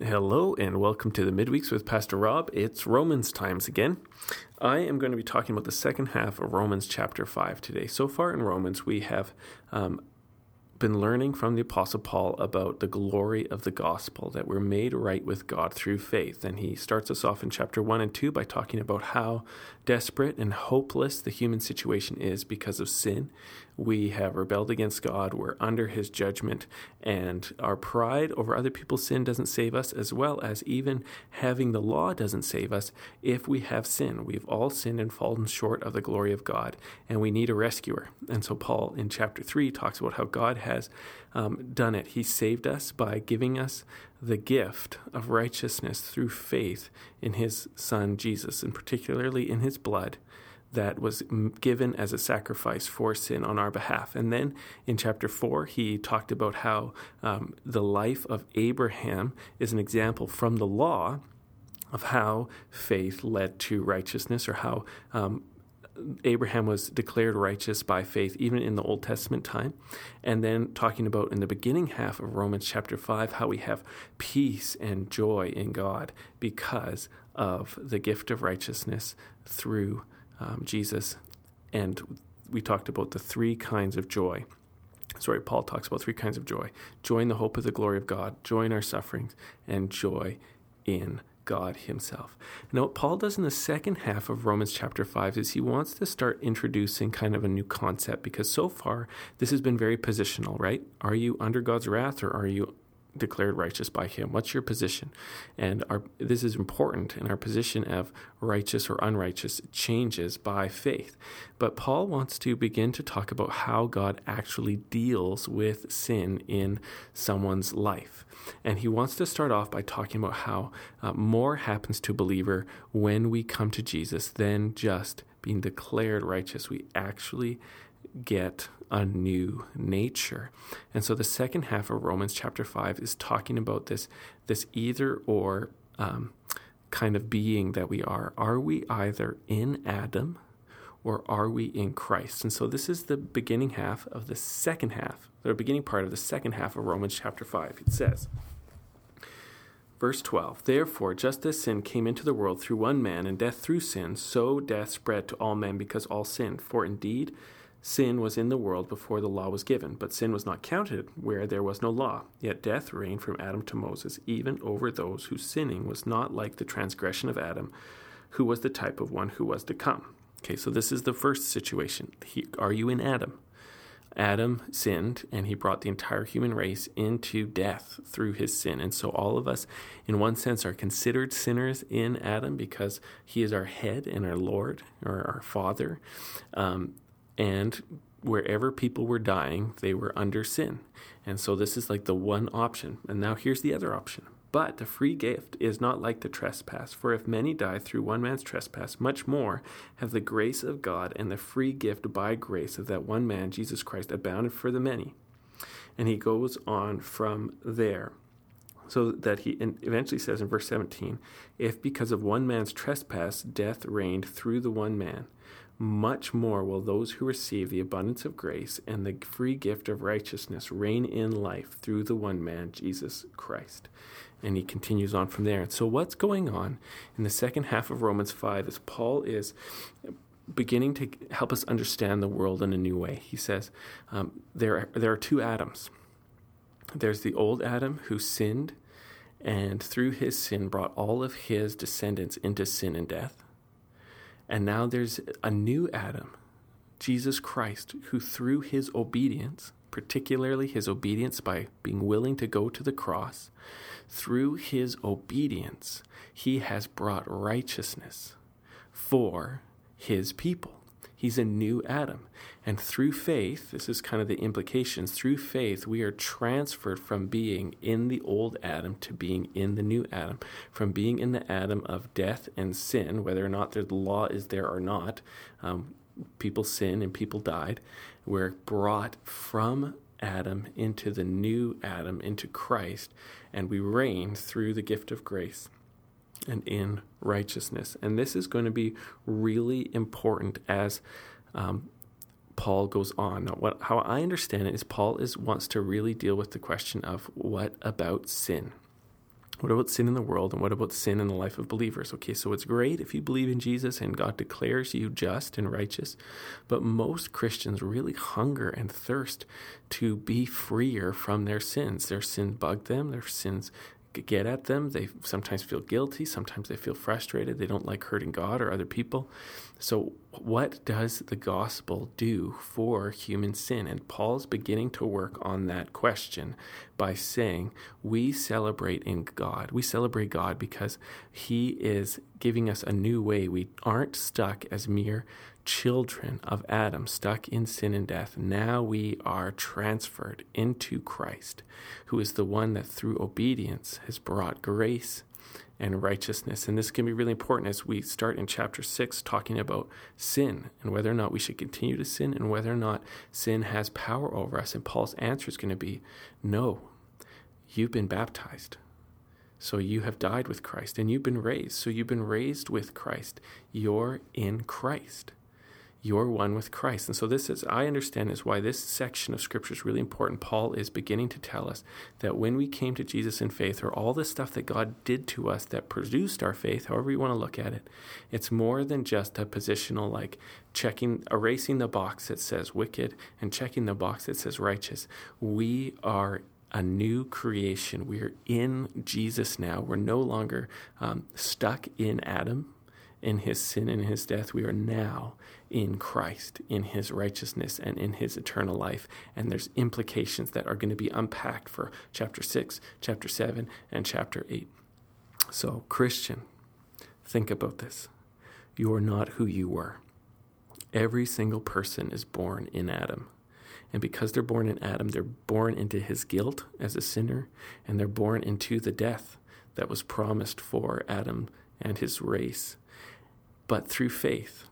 Hello and welcome to the Midweeks with Pastor Rob. It's Romans times again. I am going to be talking about the second half of Romans chapter 5 today. So far in Romans, we have um, been learning from the Apostle Paul about the glory of the gospel, that we're made right with God through faith. And he starts us off in chapter 1 and 2 by talking about how desperate and hopeless the human situation is because of sin. We have rebelled against God, we're under his judgment, and our pride over other people's sin doesn't save us, as well as even having the law doesn't save us if we have sin. We've all sinned and fallen short of the glory of God, and we need a rescuer. And so, Paul in chapter 3 talks about how God has um, done it. He saved us by giving us the gift of righteousness through faith in his Son Jesus, and particularly in his blood that was given as a sacrifice for sin on our behalf. And then in chapter 4, he talked about how um, the life of Abraham is an example from the law of how faith led to righteousness or how um, Abraham was declared righteous by faith, even in the Old Testament time. And then talking about in the beginning half of Romans chapter 5 how we have peace and joy in God because of the gift of righteousness through um, Jesus. And we talked about the three kinds of joy. Sorry, Paul talks about three kinds of joy joy in the hope of the glory of God, joy in our sufferings, and joy in God Himself. Now, what Paul does in the second half of Romans chapter 5 is he wants to start introducing kind of a new concept because so far this has been very positional, right? Are you under God's wrath or are you declared righteous by him? What's your position? And our, this is important, and our position of righteous or unrighteous changes by faith. But Paul wants to begin to talk about how God actually deals with sin in someone's life. And he wants to start off by talking about how uh, more happens to a believer when we come to Jesus than just being declared righteous. We actually get a new nature. And so the second half of Romans chapter 5 is talking about this, this either or um, kind of being that we are. Are we either in Adam or are we in Christ? And so this is the beginning half of the second half, the beginning part of the second half of Romans chapter 5. It says, Verse 12 Therefore, just as sin came into the world through one man, and death through sin, so death spread to all men because all sinned. For indeed, Sin was in the world before the law was given, but sin was not counted where there was no law. Yet death reigned from Adam to Moses, even over those whose sinning was not like the transgression of Adam, who was the type of one who was to come. Okay, so this is the first situation. He, are you in Adam? Adam sinned and he brought the entire human race into death through his sin. And so all of us, in one sense, are considered sinners in Adam because he is our head and our Lord or our Father. Um, and wherever people were dying, they were under sin. And so this is like the one option. And now here's the other option. But the free gift is not like the trespass. For if many die through one man's trespass, much more have the grace of God and the free gift by grace of that one man, Jesus Christ, abounded for the many. And he goes on from there. So that he eventually says in verse 17, if because of one man's trespass death reigned through the one man, much more will those who receive the abundance of grace and the free gift of righteousness reign in life through the one man, Jesus Christ. And he continues on from there. And so, what's going on in the second half of Romans 5 is Paul is beginning to help us understand the world in a new way. He says um, there, are, there are two Adams there's the old Adam who sinned, and through his sin brought all of his descendants into sin and death. And now there's a new Adam, Jesus Christ, who through his obedience, particularly his obedience by being willing to go to the cross, through his obedience, he has brought righteousness for his people. He's a new Adam. And through faith, this is kind of the implications, through faith, we are transferred from being in the old Adam to being in the new Adam, from being in the Adam of death and sin, whether or not the law is there or not. Um, people sin and people died. We're brought from Adam into the new Adam, into Christ, and we reign through the gift of grace and in righteousness. And this is going to be really important as um, Paul goes on. Now, what, how I understand it is Paul is wants to really deal with the question of what about sin. What about sin in the world and what about sin in the life of believers? Okay, so it's great if you believe in Jesus and God declares you just and righteous, but most Christians really hunger and thirst to be freer from their sins. Their sin bug them, their sins get at them. They sometimes feel guilty, sometimes they feel frustrated. They don't like hurting God or other people. So, what does the gospel do for human sin? And Paul's beginning to work on that question by saying, We celebrate in God. We celebrate God because He is giving us a new way. We aren't stuck as mere children of Adam, stuck in sin and death, now we are transferred into Christ, who is the one that through obedience has brought grace and righteousness. And this can be really important as we start in chapter 6 talking about sin and whether or not we should continue to sin and whether or not sin has power over us. And Paul's answer is going to be no, you've been baptized. So you have died with Christ and you've been raised. So you've been raised with Christ. You're in Christ you're one with Christ. And so this is I understand is why this section of scripture is really important. Paul is beginning to tell us that when we came to Jesus in faith, or all the stuff that God did to us that produced our faith, however you want to look at it, it's more than just a positional like checking erasing the box that says wicked and checking the box that says righteous. We are a new creation. We're in Jesus now. We're no longer um, stuck in Adam in his sin and his death. We are now in Christ, in his righteousness, and in his eternal life. And there's implications that are going to be unpacked for chapter 6, chapter 7, and chapter 8. So, Christian, think about this. You are not who you were. Every single person is born in Adam. And because they're born in Adam, they're born into his guilt as a sinner, and they're born into the death that was promised for Adam and his race. But through faith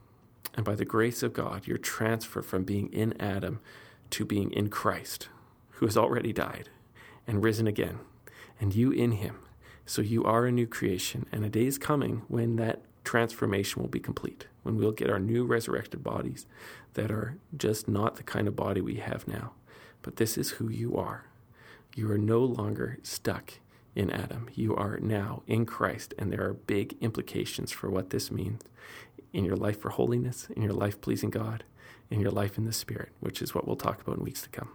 and by the grace of God, you're transferred from being in Adam to being in Christ, who has already died and risen again, and you in him. So you are a new creation, and a day is coming when that transformation will be complete, when we'll get our new resurrected bodies that are just not the kind of body we have now. But this is who you are. You are no longer stuck in Adam. You are now in Christ, and there are big implications for what this means in your life for holiness, in your life pleasing God, in your life in the Spirit, which is what we'll talk about in weeks to come.